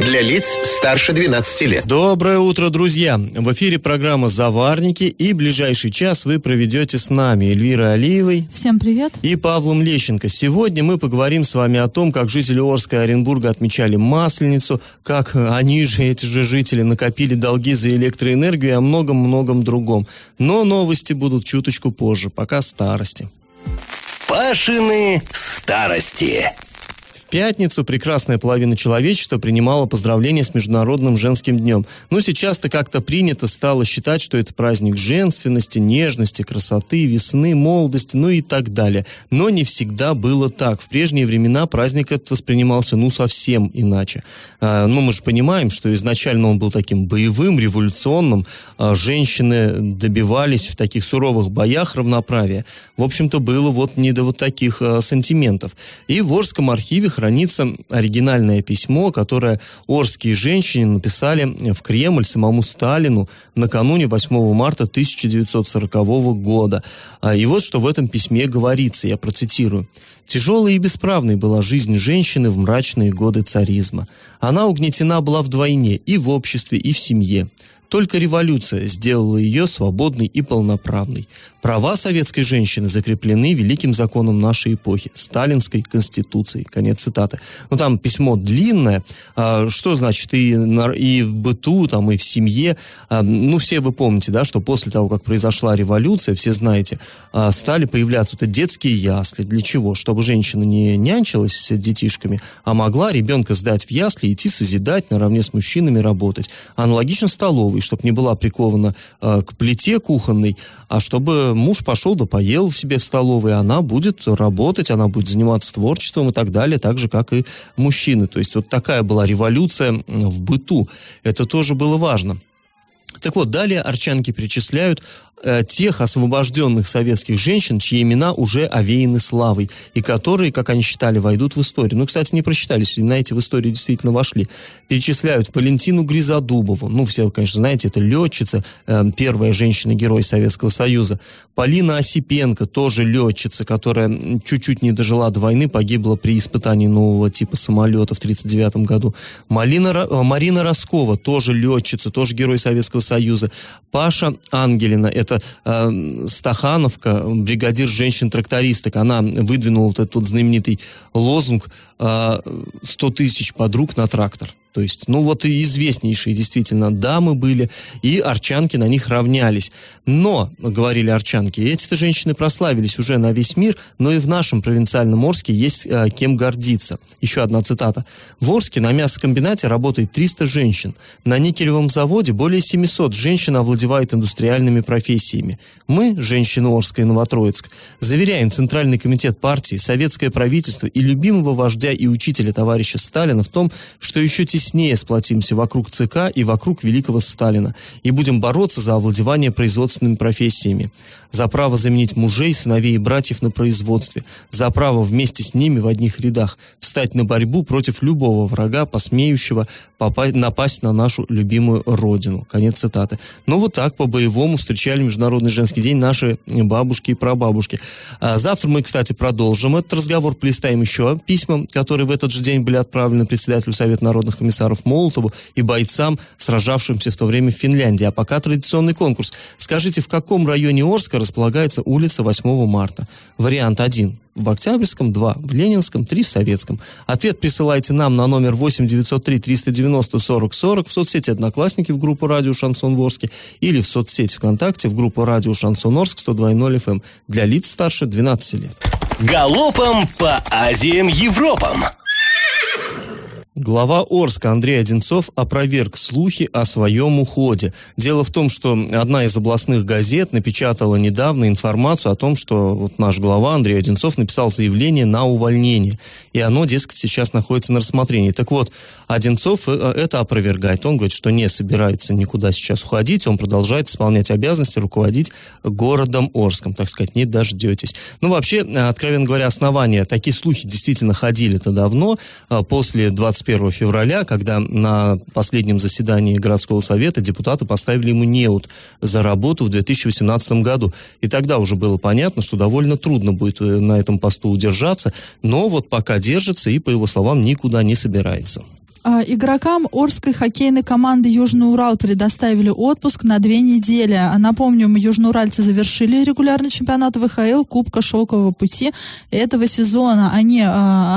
Для лиц старше 12 лет. Доброе утро, друзья! В эфире программа «Заварники» и ближайший час вы проведете с нами Эльвирой Алиевой Всем привет. и Павлом Лещенко. Сегодня мы поговорим с вами о том, как жители Орска и Оренбурга отмечали Масленицу, как они же, эти же жители, накопили долги за электроэнергию и о многом-многом другом. Но новости будут чуточку позже, пока старости. Пашины старости. Пятницу прекрасная половина человечества принимала поздравления с Международным женским днем. Но сейчас-то как-то принято стало считать, что это праздник женственности, нежности, красоты, весны, молодости, ну и так далее. Но не всегда было так. В прежние времена праздник этот воспринимался ну совсем иначе. А, ну мы же понимаем, что изначально он был таким боевым, революционным. А, женщины добивались в таких суровых боях равноправия. В общем-то было вот не до вот таких а, сантиментов. И в Орском архиве хранится оригинальное письмо, которое орские женщины написали в Кремль самому Сталину накануне 8 марта 1940 года. А, И вот что в этом письме говорится, я процитирую. «Тяжелой и бесправной была жизнь женщины в мрачные годы царизма. Она угнетена была вдвойне и в обществе, и в семье. Только революция сделала ее свободной и полноправной. Права советской женщины закреплены великим законом нашей эпохи, Сталинской Конституцией. Конец цитаты. Ну, там письмо длинное. А, что значит и, и в быту, там, и в семье? А, ну, все вы помните, да, что после того, как произошла революция, все знаете, а, стали появляться вот эти детские ясли. Для чего? Чтобы женщина не нянчилась с детишками, а могла ребенка сдать в ясли идти созидать наравне с мужчинами работать. Аналогично столовой, чтобы не была прикована э, к плите кухонной, а чтобы муж пошел да поел себе в столовой, она будет работать, она будет заниматься творчеством и так далее, так же, как и мужчины. То есть вот такая была революция в быту. Это тоже было важно. Так вот, далее арчанки перечисляют тех освобожденных советских женщин, чьи имена уже овеяны славой, и которые, как они считали, войдут в историю. Ну, кстати, не просчитались, имена эти в историю действительно вошли. Перечисляют Валентину Гризодубову, ну, все, конечно, знаете, это летчица, э, первая женщина-герой Советского Союза. Полина Осипенко, тоже летчица, которая чуть-чуть не дожила до войны, погибла при испытании нового типа самолета в 1939 году. Малина, э, Марина Роскова, тоже летчица, тоже герой Советского Союза. Паша Ангелина, это э, Стахановка, бригадир женщин-трактористок. Она выдвинула вот этот вот знаменитый лозунг э, «100 тысяч подруг на трактор». То есть, ну вот и известнейшие действительно дамы были, и арчанки на них равнялись. Но, говорили арчанки, эти-то женщины прославились уже на весь мир, но и в нашем провинциальном Орске есть э, кем гордиться. Еще одна цитата. В Орске на мясокомбинате работает 300 женщин. На никелевом заводе более 700 женщин овладевают индустриальными профессиями. Мы, женщины Орска и Новотроицк, заверяем Центральный комитет партии, советское правительство и любимого вождя и учителя товарища Сталина в том, что еще теснее сплотимся вокруг ЦК и вокруг великого Сталина и будем бороться за овладевание производственными профессиями, за право заменить мужей, сыновей и братьев на производстве, за право вместе с ними в одних рядах встать на борьбу против любого врага, посмеющего попасть, напасть на нашу любимую родину. Конец цитаты. Ну вот так по-боевому встречали Международный женский день наши бабушки и прабабушки. А завтра мы, кстати, продолжим этот разговор, полистаем еще письма, которые в этот же день были отправлены председателю Совета народных комиссаров Молотову и бойцам, сражавшимся в то время в Финляндии. А пока традиционный конкурс. Скажите, в каком районе Орска располагается улица 8 марта? Вариант 1 в Октябрьском, 2 в Ленинском, 3 в Советском. Ответ присылайте нам на номер 8 903 390 40 40 в соцсети «Одноклассники» в группу «Радио Шансон Ворске» или в соцсети ВКонтакте в группу «Радио Шансон Орск» 102.0 FM эм для лиц старше 12 лет. Галопом по Азиям Европам. Глава Орска Андрей Одинцов опроверг слухи о своем уходе. Дело в том, что одна из областных газет напечатала недавно информацию о том, что вот наш глава Андрей Одинцов написал заявление на увольнение. И оно, дескать, сейчас находится на рассмотрении. Так вот, Одинцов э, это опровергает. Он говорит, что не собирается никуда сейчас уходить. Он продолжает исполнять обязанности руководить городом Орском. Так сказать, не дождетесь. Ну, вообще, откровенно говоря, основания, такие слухи действительно ходили-то давно. После 21 21 февраля, когда на последнем заседании городского совета депутаты поставили ему неуд за работу в 2018 году. И тогда уже было понятно, что довольно трудно будет э, на этом посту удержаться, но вот пока держится и, по его словам, никуда не собирается. А, игрокам Орской хоккейной команды Южный Урал предоставили отпуск на две недели. А, напомню, южноуральцы завершили регулярный чемпионат ВХЛ Кубка Шелкового пути этого сезона. Они э,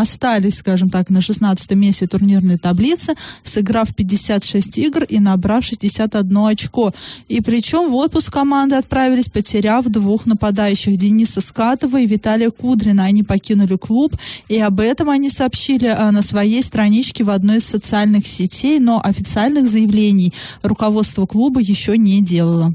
остались, скажем так, на 16 месте турнирной таблицы, сыграв 56 игр и набрав 61 очко. И причем в отпуск команды отправились, потеряв двух нападающих Дениса Скатова и Виталия Кудрина. Они покинули клуб, и об этом они сообщили э, на своей страничке в одной из социальных сетей, но официальных заявлений руководство клуба еще не делало.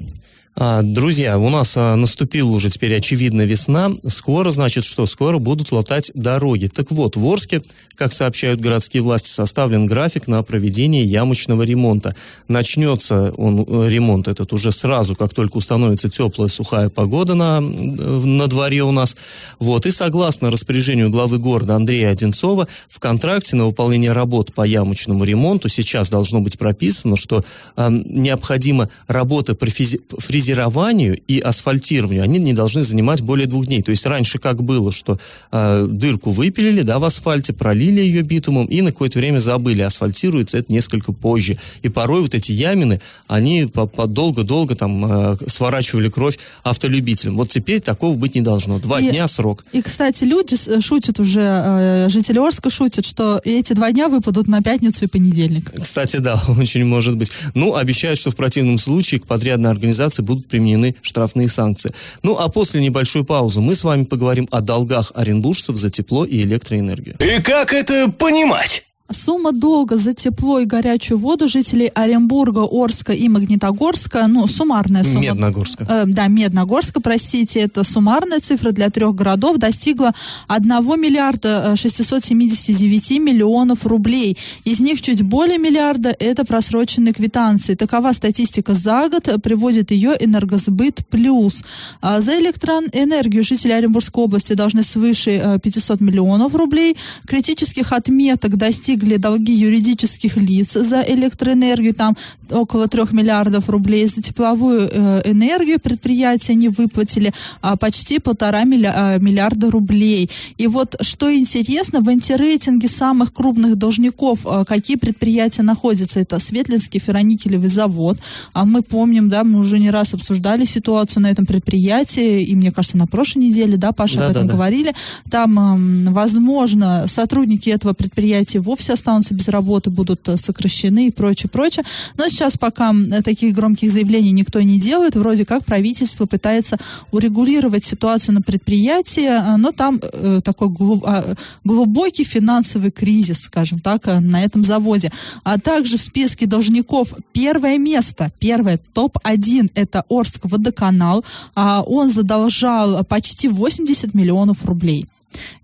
А, друзья, у нас а, наступила уже теперь очевидно весна. Скоро, значит, что? Скоро будут латать дороги. Так вот, в Орске, как сообщают городские власти, составлен график на проведение ямочного ремонта. Начнется он, э, ремонт этот уже сразу, как только установится теплая сухая погода на, на дворе у нас. Вот. И согласно распоряжению главы города Андрея Одинцова, в контракте на выполнение работ по ямочному ремонту сейчас должно быть прописано, что э, необходимо работы по фрезерованию фрезерованию и асфальтированию они не должны занимать более двух дней. То есть раньше как было, что э, дырку выпилили, да, в асфальте, пролили ее битумом и на какое-то время забыли. Асфальтируется это несколько позже. И порой вот эти ямины, они по, по долго-долго там э, сворачивали кровь автолюбителям. Вот теперь такого быть не должно. Два и, дня срок. И, кстати, люди шутят уже, э, жители Орска шутят, что эти два дня выпадут на пятницу и понедельник. Кстати, да, очень может быть. Ну, обещают, что в противном случае к подрядной организации будут будут применены штрафные санкции. Ну а после небольшой паузы мы с вами поговорим о долгах оренбуржцев за тепло и электроэнергию. И как это понимать? Сумма долга за тепло и горячую воду жителей Оренбурга, Орска и Магнитогорска, ну, суммарная сумма... Медногорска. Э, да, Медногорска, простите, это суммарная цифра для трех городов достигла 1 миллиарда 679 э, миллионов рублей. Из них чуть более миллиарда – это просроченные квитанции. Такова статистика за год, приводит ее Энергосбыт Плюс. А за электроэнергию жители Оренбургской области должны свыше 500 э, миллионов рублей. Критических отметок достиг достигли долги юридических лиц за электроэнергию, там около 3 миллиардов рублей, за тепловую э, энергию предприятия не выплатили а почти полтора э, миллиарда рублей. И вот что интересно, в антирейтинге самых крупных должников э, какие предприятия находятся? Это Светлинский ферроникелевый завод. А мы помним, да, мы уже не раз обсуждали ситуацию на этом предприятии, и мне кажется, на прошлой неделе, да, Паша, да, об этом да, да. говорили. Там, э, возможно, сотрудники этого предприятия вовсе все останутся без работы, будут э, сокращены и прочее, прочее. Но сейчас пока таких громких заявлений никто не делает, вроде как правительство пытается урегулировать ситуацию на предприятии, э, но там э, такой а, глубокий финансовый кризис, скажем так, на этом заводе. А также в списке должников первое место, первое, топ-1, это Орск водоканал. А он задолжал почти 80 миллионов рублей.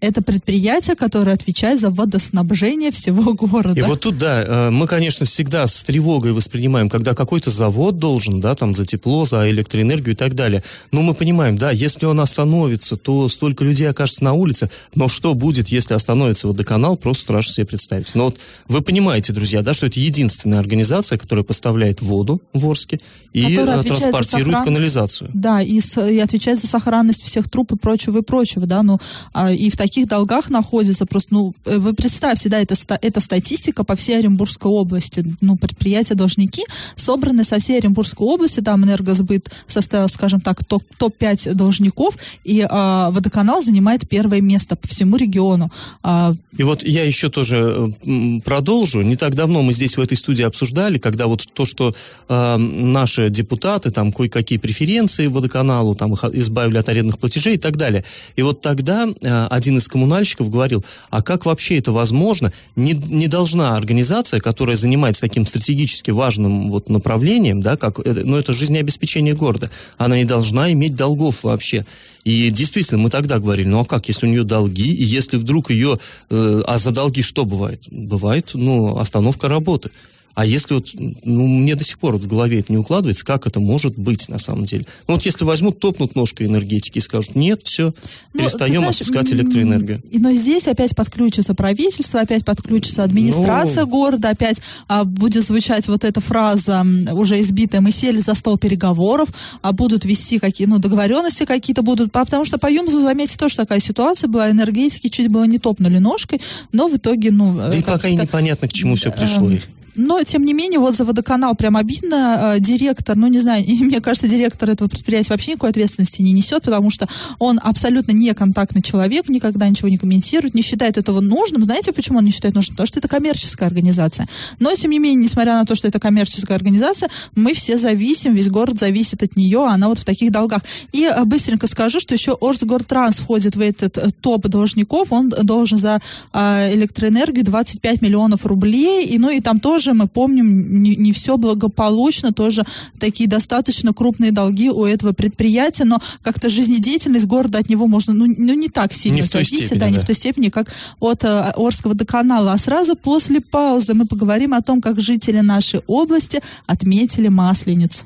Это предприятие, которое отвечает за водоснабжение всего города. И вот тут, да, э, мы, конечно, всегда с тревогой воспринимаем, когда какой-то завод должен, да, там, за тепло, за электроэнергию и так далее. Но мы понимаем, да, если он остановится, то столько людей окажется на улице. Но что будет, если остановится водоканал, просто страшно себе представить. Но вот вы понимаете, друзья, да, что это единственная организация, которая поставляет воду в Орске и э, транспортирует канализацию. Да, и, и отвечает за сохранность всех труб и прочего, и прочего, да, ну, а, и в таких долгах находится просто, ну, э, вы представьте, да, это, это статистика по всей Оренбургской области, ну, предприятия-должники собраны со всей Оренбургской области, там энергосбыт составил, скажем так, топ, топ-5 должников, и а, водоканал занимает первое место по всему региону. А... И вот я еще тоже э, продолжу. Не так давно мы здесь в этой студии обсуждали, когда вот то, что э, наши депутаты там кое-какие преференции водоканалу, там их избавили от арендных платежей и так далее. И вот тогда э, один из коммунальщиков говорил, а как вообще это возможно? Не, не должна организация, которая занимается таким стратегически важным вот направлением, да, как, ну, это жизнеобеспечение города, она не должна иметь долгов вообще. И действительно, мы тогда говорили, ну а как, если у нее долги, и если вдруг ее... Э, а за долги что бывает? Бывает, ну, остановка работы. А если вот, ну, мне до сих пор вот в голове это не укладывается, как это может быть на самом деле? Ну, вот если возьмут, топнут ножкой энергетики и скажут, нет, все, ну, перестаем знаешь, отпускать электроэнергию. Но здесь опять подключится правительство, опять подключится администрация ну... города, опять а, будет звучать вот эта фраза, уже избитая, мы сели за стол переговоров, а будут вести какие, ну, договоренности какие-то будут, потому что по Юмзу, заметьте, тоже такая ситуация была, энергетики чуть было не топнули ножкой, но в итоге, ну... Да и пока и непонятно, к чему все пришло. Но, тем не менее, вот за водоканал прям обидно. Э, директор, ну, не знаю, мне кажется, директор этого предприятия вообще никакой ответственности не несет, потому что он абсолютно не контактный человек, никогда ничего не комментирует, не считает этого нужным. Знаете, почему он не считает нужным? Потому что это коммерческая организация. Но, тем не менее, несмотря на то, что это коммерческая организация, мы все зависим, весь город зависит от нее, а она вот в таких долгах. И э, быстренько скажу, что еще Орсгортранс входит в этот э, топ должников, он должен за электроэнергию 25 миллионов рублей, и ну и там тоже тоже мы помним, не, не все благополучно, тоже такие достаточно крупные долги у этого предприятия, но как-то жизнедеятельность города от него можно, ну, ну не так сильно не зависит, степени, да, да, не в той степени, как от э, Орского доканала. А сразу после паузы мы поговорим о том, как жители нашей области отметили Масленицу.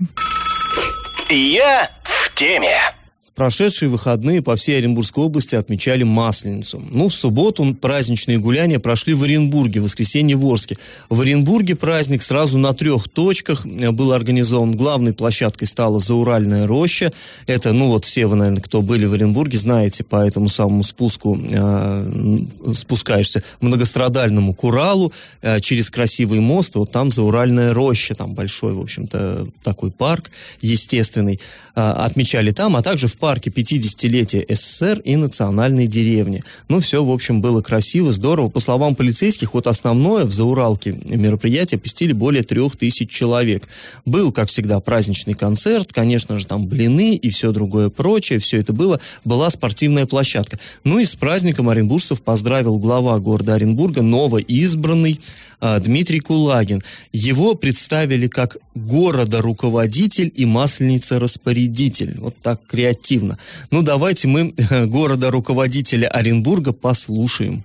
Я в теме прошедшие выходные по всей Оренбургской области отмечали Масленицу. Ну, в субботу праздничные гуляния прошли в Оренбурге, в воскресенье в Орске. В Оренбурге праздник сразу на трех точках э, был организован. Главной площадкой стала Зауральная роща. Это, ну вот все вы, наверное, кто были в Оренбурге, знаете, по этому самому спуску э, спускаешься многострадальному Куралу э, через красивый мост. Вот там Зауральная роща, там большой, в общем-то, такой парк естественный. Э, отмечали там, а также в парке парке 50-летия СССР и национальной деревни. Ну, все, в общем, было красиво, здорово. По словам полицейских, вот основное в Зауралке мероприятие посетили более трех тысяч человек. Был, как всегда, праздничный концерт, конечно же, там блины и все другое прочее, все это было. Была спортивная площадка. Ну и с праздником оренбуржцев поздравил глава города Оренбурга, новоизбранный а, Дмитрий Кулагин. Его представили как города-руководитель и масленица-распорядитель. Вот так креативно. Ну, давайте мы города-руководителя Оренбурга послушаем.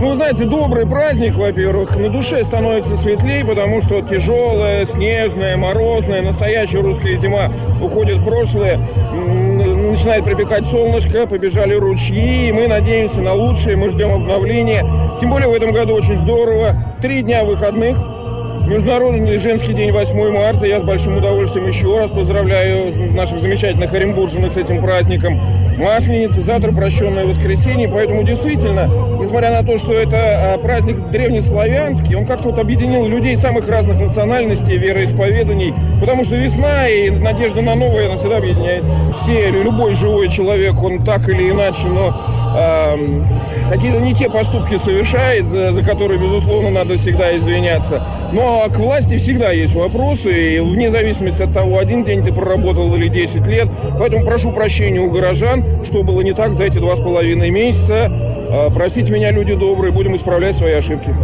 Ну, знаете, добрый праздник, во-первых. На душе становится светлее, потому что тяжелая, снежная, морозная, настоящая русская зима уходит в прошлое. Начинает припекать солнышко, побежали ручьи, и мы надеемся на лучшее, мы ждем обновления. Тем более в этом году очень здорово. Три дня выходных, Международный женский день 8 марта. Я с большим удовольствием еще раз поздравляю наших замечательных оренбурженок с этим праздником. Масленица, завтра прощенное воскресенье. Поэтому действительно, несмотря на то, что это а, праздник древнеславянский, он как-то вот объединил людей самых разных национальностей, вероисповеданий. Потому что весна и надежда на новое, она всегда объединяет все. Любой живой человек, он так или иначе, но э, какие-то не те поступки совершает, за, за которые, безусловно, надо всегда извиняться. Но к власти всегда есть вопросы, и вне зависимости от того, один день ты проработал или 10 лет. Поэтому прошу прощения у горожан, что было не так за эти два с половиной месяца. А, простите меня, люди добрые, будем исправлять свои ошибки.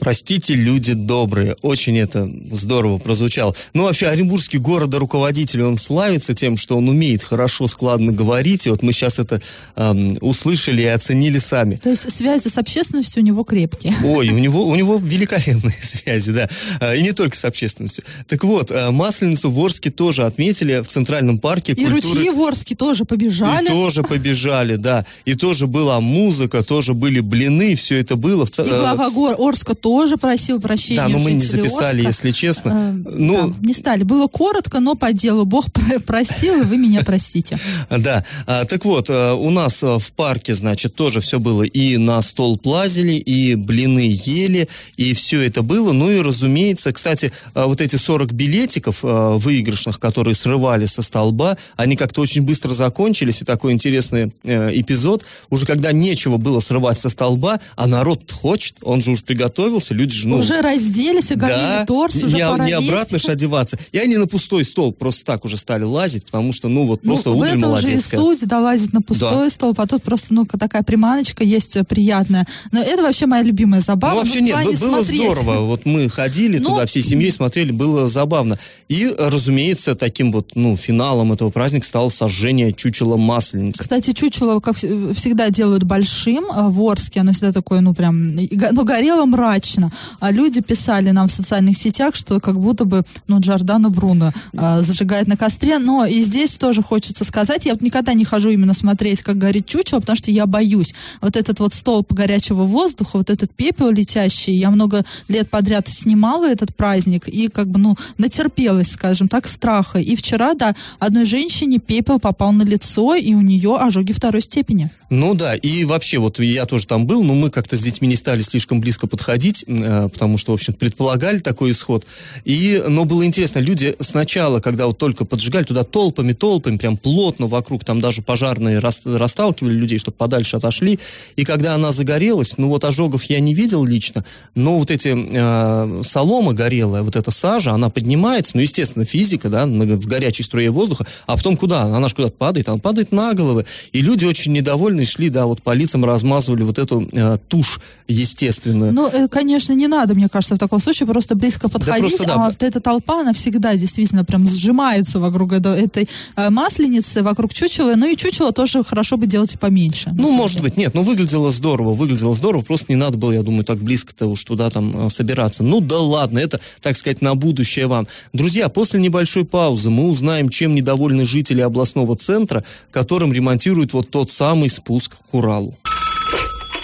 Простите, люди добрые. Очень это здорово прозвучало. Ну, вообще, Оренбургский городоруководитель, он славится тем, что он умеет хорошо, складно говорить. И вот мы сейчас это эм, услышали и оценили сами. То есть связи с общественностью у него крепкие. Ой, у него, у него великолепные связи, да. А, и не только с общественностью. Так вот, э, Масленицу в Орске тоже отметили в Центральном парке И культуры. ручьи в Орске тоже побежали. И тоже побежали, да. И тоже была музыка, тоже были блины, все это было. И глава гор Орска тоже тоже просил прощения. Да, но мы не записали, Оска. если честно. Э, ну, да, не стали. Было коротко, но по делу. Бог простил, и вы меня простите. Да. А, так вот, э, у нас э, в парке, значит, тоже все было. И на стол плазили, и блины ели, и все это было. Ну и, разумеется, кстати, э, вот эти 40 билетиков выигрышных, которые срывали со столба, они как-то очень быстро закончились. И такой интересный эпизод. Уже когда нечего было срывать со столба, а народ хочет, он же уж приготовился открылся, люди же, ну... Уже разделись, оголили да, торс, уже не, пора не обратно есть. ж одеваться. И они на пустой стол просто так уже стали лазить, потому что, ну, вот Ну, просто в удаль этом же и суть, да, лазить на пустой стол, а тут просто, ну, такая приманочка есть э, приятная. Но это вообще моя любимая забава. Ну, вообще в нет, было смотреть. здорово. Вот мы ходили Ну, туда всей семьей, смотрели, было забавно. И, разумеется, таким вот, ну, финалом этого праздника стало сожжение чучела масленицы. Кстати, чучело, как вс- всегда, делают большим э, в Орске. Оно всегда такое, ну, прям, ну, горело мрачно. А люди писали нам в социальных сетях, что как будто бы, ну, Джордана Бруно э, зажигает на костре. Но и здесь тоже хочется сказать, я вот никогда не хожу именно смотреть, как горит чучело, потому что я боюсь. Вот этот вот столб горячего воздуха, вот этот пепел летящий, я много лет подряд снимала этот праздник и как бы, ну, натерпелась, скажем так, страха. И вчера, да, одной женщине пепел попал на лицо, и у нее ожоги второй степени. Ну да, и вообще, вот я тоже там был, но мы как-то с детьми не стали слишком близко подходить, э, потому что, в общем, предполагали такой исход. И, но было интересно, люди сначала, когда вот только поджигали, туда толпами, толпами, прям плотно вокруг, там даже пожарные рас- расталкивали людей, чтобы подальше отошли. И когда она загорелась, ну вот ожогов я не видел лично, но вот эти э, солома горелая, вот эта сажа, она поднимается, ну, естественно, физика, да, в горячей струе воздуха, а потом куда? Она же куда-то падает, она падает на головы. И люди очень недовольны шли, да, вот по лицам размазывали вот эту э, тушь естественную. Ну, э, конечно, не надо, мне кажется, в таком случае просто близко подходить, просто да. а вот эта толпа, она всегда действительно прям сжимается вокруг этой, э, масленицы, вокруг чучела. Ну и чучело тоже хорошо бы делать и поменьше. Ну, может быть, нет, ну выглядело здорово, выглядело здорово, просто не надо было, я думаю, так близко-то уж туда там э, собираться. Ну да ладно, это, так сказать, на будущее вам. Друзья, после небольшой паузы мы узнаем, чем недовольны жители областного центра, которым ремонтируют вот тот самый спуск к Уралу.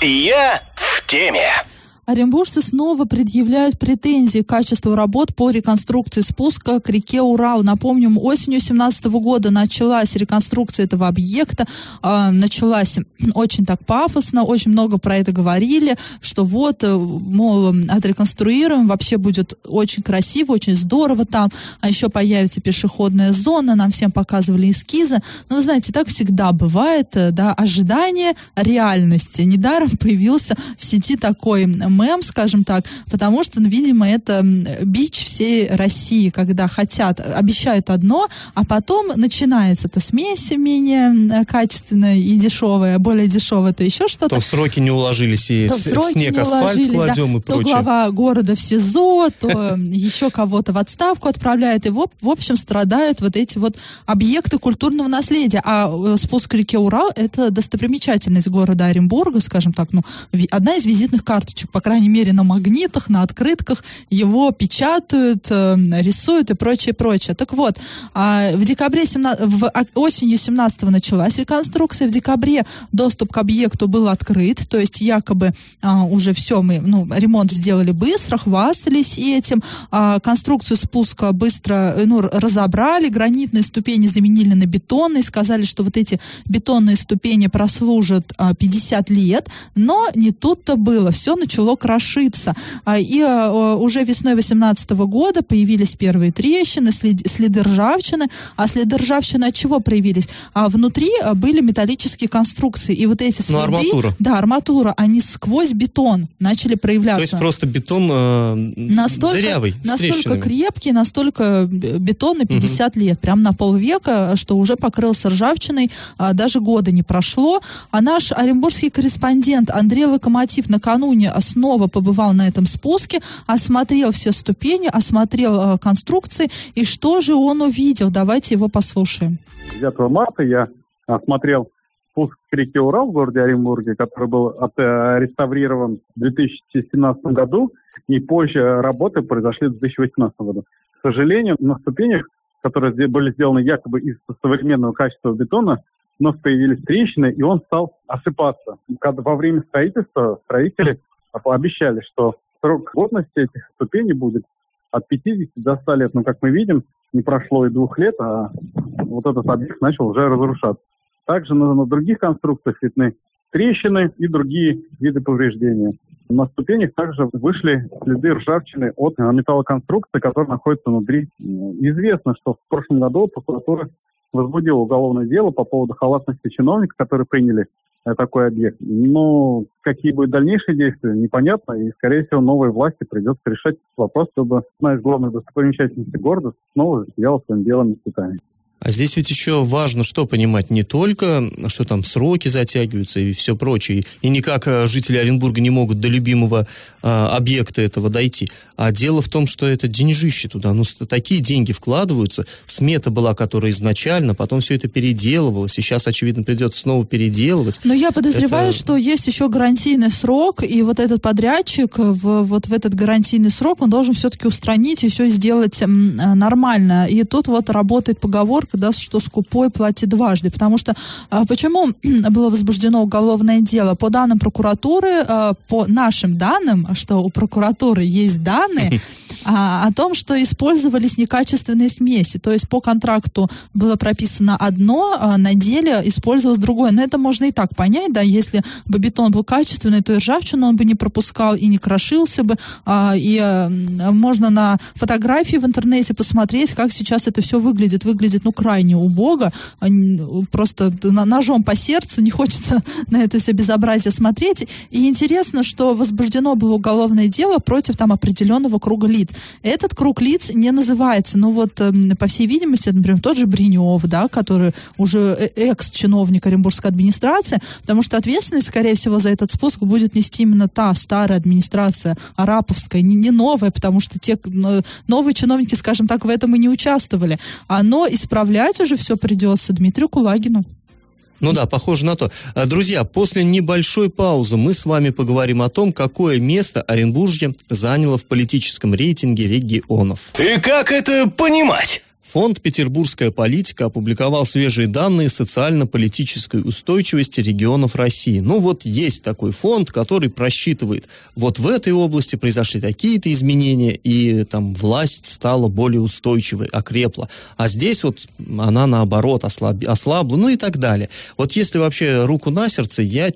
Я в теме. Оренбуржцы снова предъявляют претензии к качеству работ по реконструкции спуска к реке Урал. Напомним, осенью 2017 года началась реконструкция этого объекта. Э, началась очень так пафосно, очень много про это говорили, что вот, э, мол, отреконструируем, вообще будет очень красиво, очень здорово там, а еще появится пешеходная зона, нам всем показывали эскизы. Но вы знаете, так всегда бывает, э, да, ожидание реальности. Недаром появился в сети такой мем, скажем так, потому что, ну, видимо, это бич всей России, когда хотят, обещают одно, а потом начинается то смесь менее качественная и дешевая, более дешевая, то еще что-то. То сроки не уложились, и То сроки снег, не асфальт уложились, да. кладем и то прочее. глава города в СИЗО, то еще кого-то в отставку отправляет. И в, об- в общем страдают вот эти вот объекты культурного наследия. А э, спуск к реке Урал — это достопримечательность города Оренбурга, скажем так, ну, одна из визитных карточек, по крайней мере, на магнитах, на открытках его печатают, э, рисуют и прочее, прочее. Так вот, а, в декабре 17, в осенью 17 началась реконструкция, в декабре доступ к объекту был открыт, то есть якобы а, уже все мы, ну, ремонт сделали быстро, хвастались этим, а, конструкцию спуска быстро, э, ну, разобрали, гранитные ступени заменили на бетонные, сказали, что вот эти бетонные ступени прослужат а, 50 лет, но не тут-то было, все начало крошиться. А, И а, уже весной 18 года появились первые трещины, след- следы ржавчины, а следы ржавчины от чего проявились? А внутри а, были металлические конструкции, и вот эти Ну, следы... арматура. Да, арматура, они сквозь бетон начали проявляться. То есть просто бетон э, настолько, дырявый, настолько крепкий, настолько б- бетонный, 50 лет, прям на полвека, что уже покрылся ржавчиной, а, даже года не прошло. А наш оренбургский корреспондент Андрей Локомотив накануне снова побывал на этом спуске, осмотрел все ступени, осмотрел а, конструкции, и что же он увидел? Давайте его послушаем. 9 марта я осмотрел спуск к реке Урал в городе Оренбурге, который был отреставрирован в 2017 году, и позже работы произошли в 2018 году. К сожалению, на ступенях, которые были сделаны якобы из современного качества бетона, нас появились трещины, и он стал осыпаться. Когда во время строительства строители пообещали, что срок годности этих ступеней будет от 50 до 100 лет. Но, как мы видим, не прошло и двух лет, а вот этот объект начал уже разрушаться. Также на, на других конструкциях видны трещины и другие виды повреждения. На ступенях также вышли следы ржавчины от э, металлоконструкции, которая находится внутри. Известно, что в прошлом году прокуратура возбудила уголовное дело по поводу халатности чиновников, которые приняли такой объект. Но какие будут дальнейшие действия, непонятно. И, скорее всего, новой власти придется решать вопрос, чтобы одна из главных достопримечательностей города снова засияла своим белыми цветами. А здесь ведь еще важно что понимать, не только, что там сроки затягиваются и все прочее, и никак э, жители Оренбурга не могут до любимого а, объекта этого дойти, а дело в том, что это деньжище туда, ну, такие деньги вкладываются, смета была, которая изначально, потом все это переделывалось, и сейчас, очевидно, придется снова переделывать. Но я подозреваю, это... что есть еще гарантийный срок, и вот этот подрядчик в, вот в этот гарантийный срок, он должен все-таки устранить и все сделать э, нормально. И тут вот работает поговорка, да, что скупой платит дважды. Потому что а, почему было возбуждено уголовное дело? По данным прокуратуры, а, по нашим данным, что у прокуратуры есть данные, а, о том, что использовались некачественные смеси. То есть по контракту было прописано одно, а на деле использовалось другое. Но это можно и так понять, да, если бы бетон был качественный, то и ржавчину он бы не пропускал и не крошился бы. И можно на фотографии в интернете посмотреть, как сейчас это все выглядит. Выглядит, ну, крайне убого. Просто ножом по сердцу не хочется на это все безобразие смотреть. И интересно, что возбуждено было уголовное дело против там определенного круга лиц. Этот круг лиц не называется, ну вот, эм, по всей видимости, например, тот же Бринев, да, который уже э, экс-чиновник Оренбургской администрации, потому что ответственность, скорее всего, за этот спуск будет нести именно та старая администрация араповская, не, не новая, потому что те новые чиновники, скажем так, в этом и не участвовали. Но исправлять уже все придется Дмитрию Кулагину. Ну да, похоже на то. А, друзья, после небольшой паузы мы с вами поговорим о том, какое место Оренбуржье заняло в политическом рейтинге регионов. И как это понимать? Фонд «Петербургская политика» опубликовал свежие данные социально-политической устойчивости регионов России. Ну вот есть такой фонд, который просчитывает, вот в этой области произошли такие-то изменения, и там власть стала более устойчивой, окрепла. А здесь вот она наоборот ослаб, ослабла, ну и так далее. Вот если вообще руку на сердце, я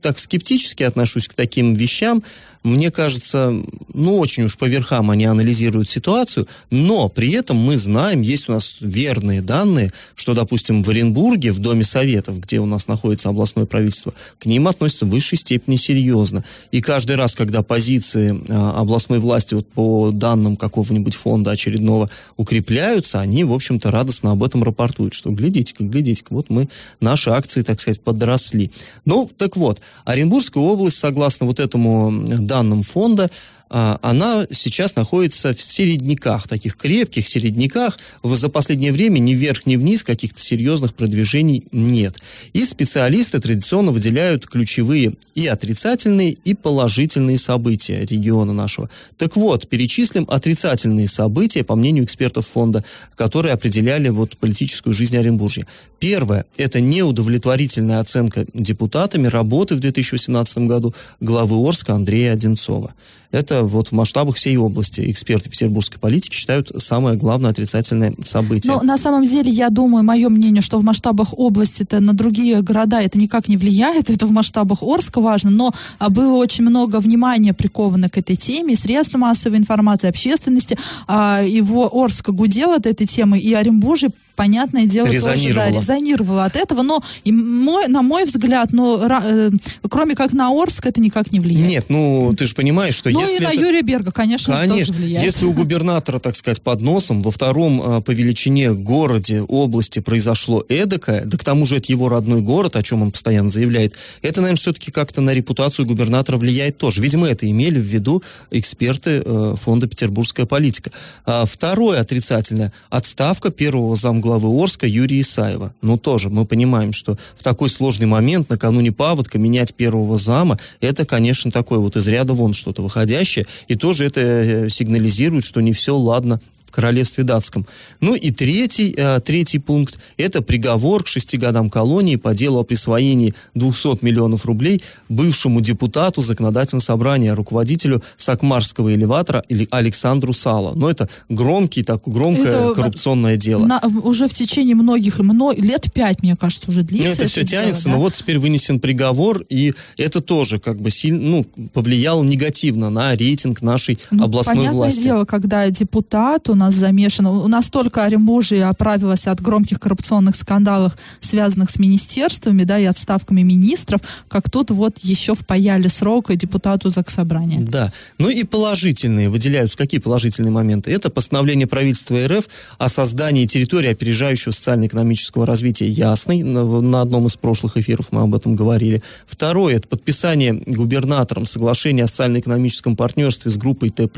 так скептически отношусь к таким вещам, мне кажется, ну, очень уж по верхам они анализируют ситуацию, но при этом мы знаем, есть у нас верные данные, что, допустим, в Оренбурге, в Доме Советов, где у нас находится областное правительство, к ним относятся в высшей степени серьезно. И каждый раз, когда позиции а, областной власти вот по данным какого-нибудь фонда очередного укрепляются, они, в общем-то, радостно об этом рапортуют, что глядите-ка, глядите-ка, вот мы, наши акции, так сказать, подросли. Ну, так вот, Оренбургская область, согласно вот этому данным фонда, она сейчас находится в середняках, таких крепких середняках. За последнее время ни вверх, ни вниз каких-то серьезных продвижений нет. И специалисты традиционно выделяют ключевые и отрицательные, и положительные события региона нашего. Так вот, перечислим отрицательные события, по мнению экспертов фонда, которые определяли вот политическую жизнь Оренбуржья. Первое – это неудовлетворительная оценка депутатами работы в 2018 году главы Орска Андрея Одинцова. Это вот в масштабах всей области эксперты петербургской политики считают самое главное отрицательное событие. Но на самом деле, я думаю, мое мнение, что в масштабах области-то на другие города это никак не влияет, это в масштабах Орска важно, но а, было очень много внимания приковано к этой теме, средств массовой информации, общественности, а, его Орска гудел от этой темы, и Оренбуржье понятное дело, тоже да, резонировало от этого, но и мой, на мой взгляд, ну, э, кроме как на Орск, это никак не влияет. Нет, ну, ты же понимаешь, что ну, если... Ну, и на Юрия Берга, конечно, конечно тоже влияет. Если у губернатора, так сказать, под носом во втором э, по величине городе, области произошло эдакое, да к тому же это его родной город, о чем он постоянно заявляет, это, наверное, все-таки как-то на репутацию губернатора влияет тоже. Видимо, это имели в виду эксперты э, фонда «Петербургская политика». А второе отрицательное – отставка первого замглавы Орска Юрия Исаева. Ну, тоже мы понимаем, что в такой сложный момент, накануне паводка, менять первого зама, это, конечно, такое вот из ряда вон что-то выходящее, и тоже это э, сигнализирует, что не все ладно в королевстве датском. Ну и третий, э, третий пункт – это приговор к шести годам колонии по делу о присвоении 200 миллионов рублей бывшему депутату законодательного собрания, руководителю Сакмарского элеватора Александру Сало. Но это громкий, так, громкое это коррупционное дело. На, уже в течение многих мно, лет пять, мне кажется, уже длится. Ну, это, это все дело, тянется, да? но вот теперь вынесен приговор, и это тоже как бы сильно, ну, повлияло негативно на рейтинг нашей ну, областной понятное власти. дело, когда депутату нас замешано. У нас только Оренбуржье оправилось от громких коррупционных скандалов, связанных с министерствами, да, и отставками министров, как тут вот еще впаяли срок депутату Заксобрания. Да. Ну и положительные выделяются. Какие положительные моменты? Это постановление правительства РФ о создании территории опережающего социально-экономического развития Ясной. На, на одном из прошлых эфиров мы об этом говорили. Второе, это подписание губернатором соглашения о социально-экономическом партнерстве с группой Т+.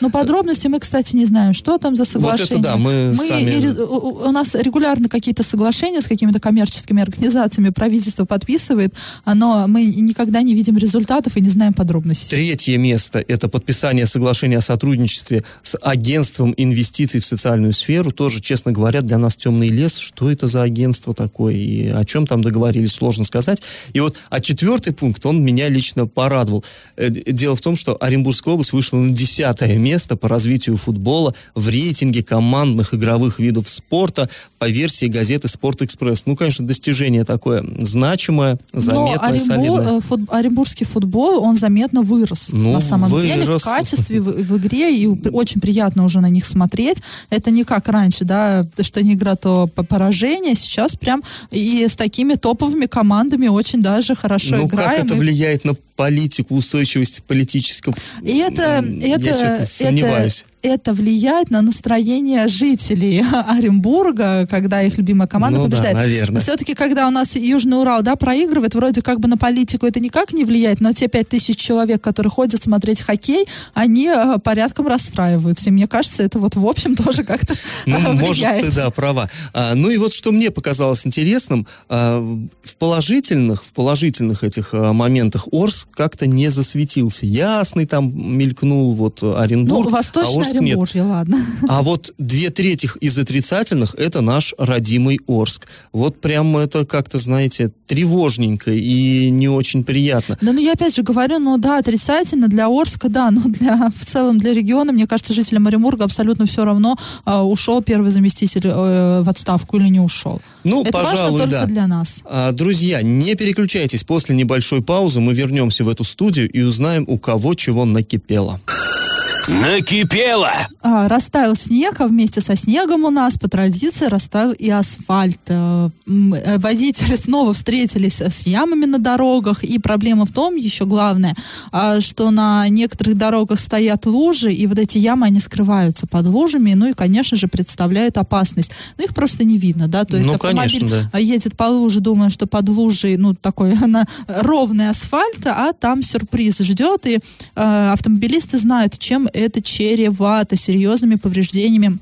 Ну, подробности мы, кстати, не знаем, что там за соглашение. Вот это да, мы, мы сами... и, у, у нас регулярно какие-то соглашения с какими-то коммерческими организациями правительство подписывает, но мы никогда не видим результатов и не знаем подробностей. Третье место – это подписание соглашения о сотрудничестве с агентством инвестиций в социальную сферу. Тоже, честно говоря, для нас темный лес. Что это за агентство такое и о чем там договорились, сложно сказать. И вот, а четвертый пункт, он меня лично порадовал. Э, дело в том, что Оренбургская область вышла на десятое место по развитию футбола в рейтинге командных игровых видов спорта по версии газеты «Спорт-экспресс». Ну, конечно, достижение такое значимое, заметное, Но Оренбур, солидное. э, фут, оренбургский футбол, он заметно вырос Ну, на самом вырос. деле в качестве, в, в игре, и очень приятно уже на них смотреть. Это не как раньше, да, что не игра, то по- поражение. Сейчас прям и с такими топовыми командами очень даже хорошо ну, играем. как это и- влияет на политику, устойчивость политического? И это, М, это, Я что-то сомневаюсь. Это, влияет на настроение жителей Оренбурга, когда их любимая команда Ну да, побеждает. наверное. Все-таки, когда у нас Южный Урал да, проигрывает, вроде как бы на политику это никак не влияет, но те пять тысяч человек, которые ходят смотреть хоккей, они э, порядком расстраиваются. И мне кажется, это вот в общем тоже как-то Ну, э, может, влияет. ты, да, права. А, ну и вот что мне показалось интересным, а, в положительных, в положительных этих а, моментах Орск как-то не засветился. Ясный там мелькнул, вот Ну, Оренбург, а Восточное Орск нет. Оренбуржье, ладно. А вот две трети из отрицательных это наш родимый Орск. Вот прям это как-то, знаете, тревожненько и не очень приятно. Да, ну я опять же говорю, ну да, отрицательно для Орска, да, но для в целом для региона, мне кажется, жителям Оренбурга абсолютно все равно, а, ушел первый заместитель э, в отставку или не ушел. Ну, Это пожалуй, важно только да. для нас. А, Друзья, не переключайтесь. После небольшой паузы мы вернемся в эту студию и узнаем, у кого чего накипело. Накипело! А, растаял снег, а вместе со снегом у нас по традиции растаял и асфальт. Э, э, Водители снова встретились с ямами на дорогах, и проблема в том, еще главное, а, что на некоторых дорогах стоят лужи, и вот эти ямы, они скрываются под лужами, ну и, конечно же, представляют опасность. Ну, их просто не видно, да, то есть Ну, автомобиль конечно, да. едет по луже, думая, что под лужей, ну, такой на, ровный асфальт, а там сюрприз ждет, и э, автомобилисты знают, чем это чревато, серьезными повреждениями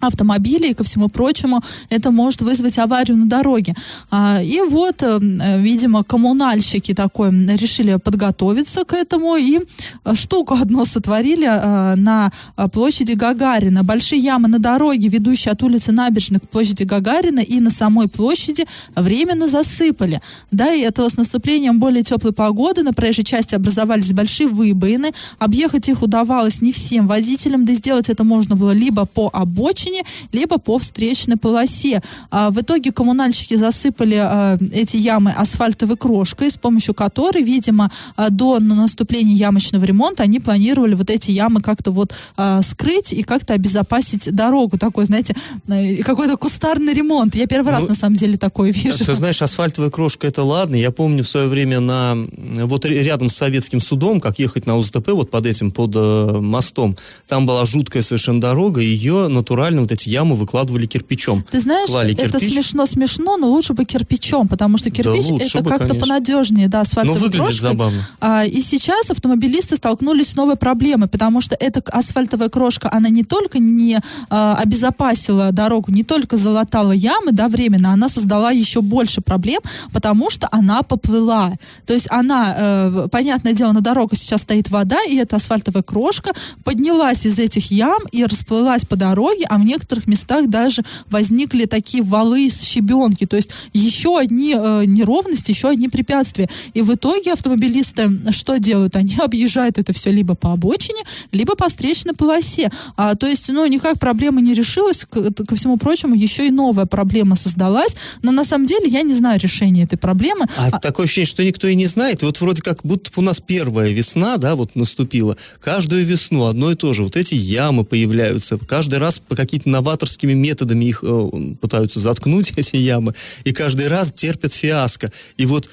автомобилей и ко всему прочему это может вызвать аварию на дороге. А, и вот, э, видимо, коммунальщики такой решили подготовиться к этому и э, штуку одну сотворили э, на площади Гагарина. Большие ямы на дороге, ведущие от улицы Набережной к площади Гагарина и на самой площади временно засыпали. Да, и этого с наступлением более теплой погоды на проезжей части образовались большие выбоины. Объехать их удавалось не всем водителям, да сделать это можно было либо по обочине, либо по встречной полосе. А, в итоге коммунальщики засыпали а, эти ямы асфальтовой крошкой, с помощью которой, видимо, а, до наступления ямочного ремонта они планировали вот эти ямы как-то вот а, скрыть и как-то обезопасить дорогу. Такой, знаете, э, какой-то кустарный ремонт. Я первый раз Ну, на самом деле такое вижу. Ты знаешь, асфальтовая крошка это ладно. Я помню в свое время на вот р- рядом с советским судом, как ехать на УЗТП, вот под этим, под э, мостом, там была жуткая совершенно дорога, ее натурально вот эти ямы выкладывали кирпичом. Ты знаешь, Клали это смешно-смешно, но лучше бы кирпичом, потому что кирпич лучше это как-то понадежнее, да, Но асфальтовой выглядит крошкой. забавно. А, и сейчас автомобилисты столкнулись с новой проблемой, потому что эта асфальтовая крошка, она не только не а, обезопасила дорогу, не только залатала ямы, да, временно, она создала еще больше проблем, потому что она поплыла. То есть она, э, понятное дело, на дорогах сейчас стоит вода, и эта асфальтовая крошка поднялась из этих ям и расплылась по дороге, а мне некоторых местах даже возникли такие валы из щебенки. То есть еще одни э, неровности, еще одни препятствия. И в итоге автомобилисты что делают? Они объезжают это все либо по обочине, либо по встречной полосе. А, то есть, ну, никак проблема не решилась. К, ко всему прочему, еще и новая проблема создалась. Но на самом деле я не знаю решения этой проблемы. А, а такое ощущение, что никто и не знает. Вот вроде как будто у нас первая весна, да, вот наступила. Каждую весну одно и то же. Вот эти ямы появляются. Каждый раз по какими-то новаторскими методами их э, пытаются заткнуть, эти ямы. И каждый раз терпят фиаско. И вот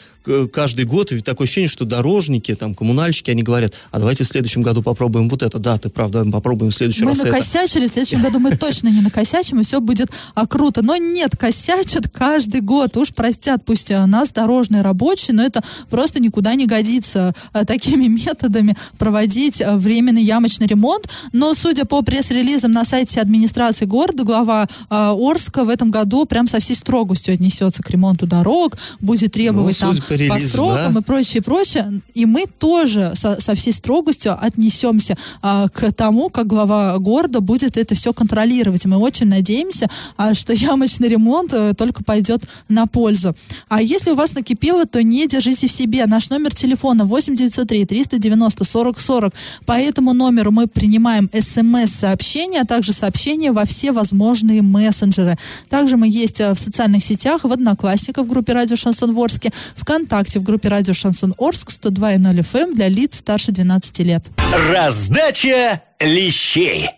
каждый год, ведь такое ощущение, что дорожники, там, коммунальщики, они говорят, а давайте в следующем году попробуем вот это. Да, ты правда, мы попробуем в следующий мы раз накосячили, это. в следующем году мы точно не накосячим, и все будет а, круто. Но нет, косячат каждый год. Уж простят пусть а, нас, дорожные рабочие, но это просто никуда не годится а, такими методами проводить а, временный ямочный ремонт. Но, судя по пресс-релизам на сайте администрации города, глава а, Орска в этом году прям со всей строгостью отнесется к ремонту дорог, будет требовать ну, там релизу, по срокам да? и прочее, прочее. И мы тоже со, со всей строгостью отнесемся а, к тому, как глава города будет это все контролировать. Мы очень надеемся, а, что ямочный ремонт а, только пойдет на пользу. А если у вас накипело, то не держите в себе. Наш номер телефона 8 903 390 40 40. По этому номеру мы принимаем смс-сообщения, а также сообщения во все возможные мессенджеры. Также мы есть э, в социальных сетях, в Одноклассниках, в группе Радио Шансон Ворске, ВКонтакте, ВКонтакте в группе радио Шансон Орск 102.0 FM эм для лиц старше 12 лет. Раздача лещей.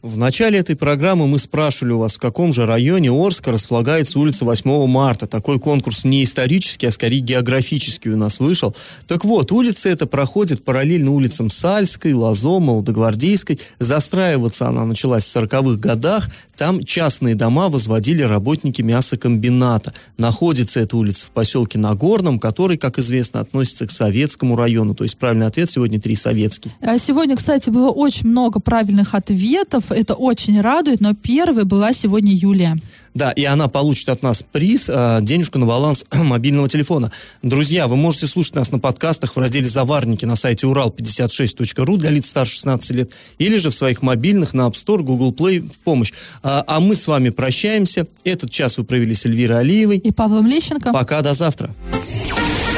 В начале этой программы мы спрашивали у вас, в каком же районе Орска располагается улица 8 марта. Такой конкурс не исторический, а скорее географический у нас вышел. Так вот, улица эта проходит параллельно улицам Сальской, Лазо, Молодогвардейской. Застраиваться она началась в 40-х годах. Там частные дома возводили работники мясокомбината. Находится эта улица в поселке Нагорном, который, как известно, относится к советскому району. То есть правильный ответ сегодня три советский. А сегодня, кстати, было очень много правильных ответов это очень радует, но первой была сегодня Юлия. Да, и она получит от нас приз, э, денежку на баланс мобильного телефона. Друзья, вы можете слушать нас на подкастах в разделе «Заварники» на сайте урал56.ру для лиц старше 16 лет, или же в своих мобильных на App Store, Google Play в помощь. А, а мы с вами прощаемся. Этот час вы провели с Эльвирой Алиевой. И Павлом Лещенко. Пока, до завтра.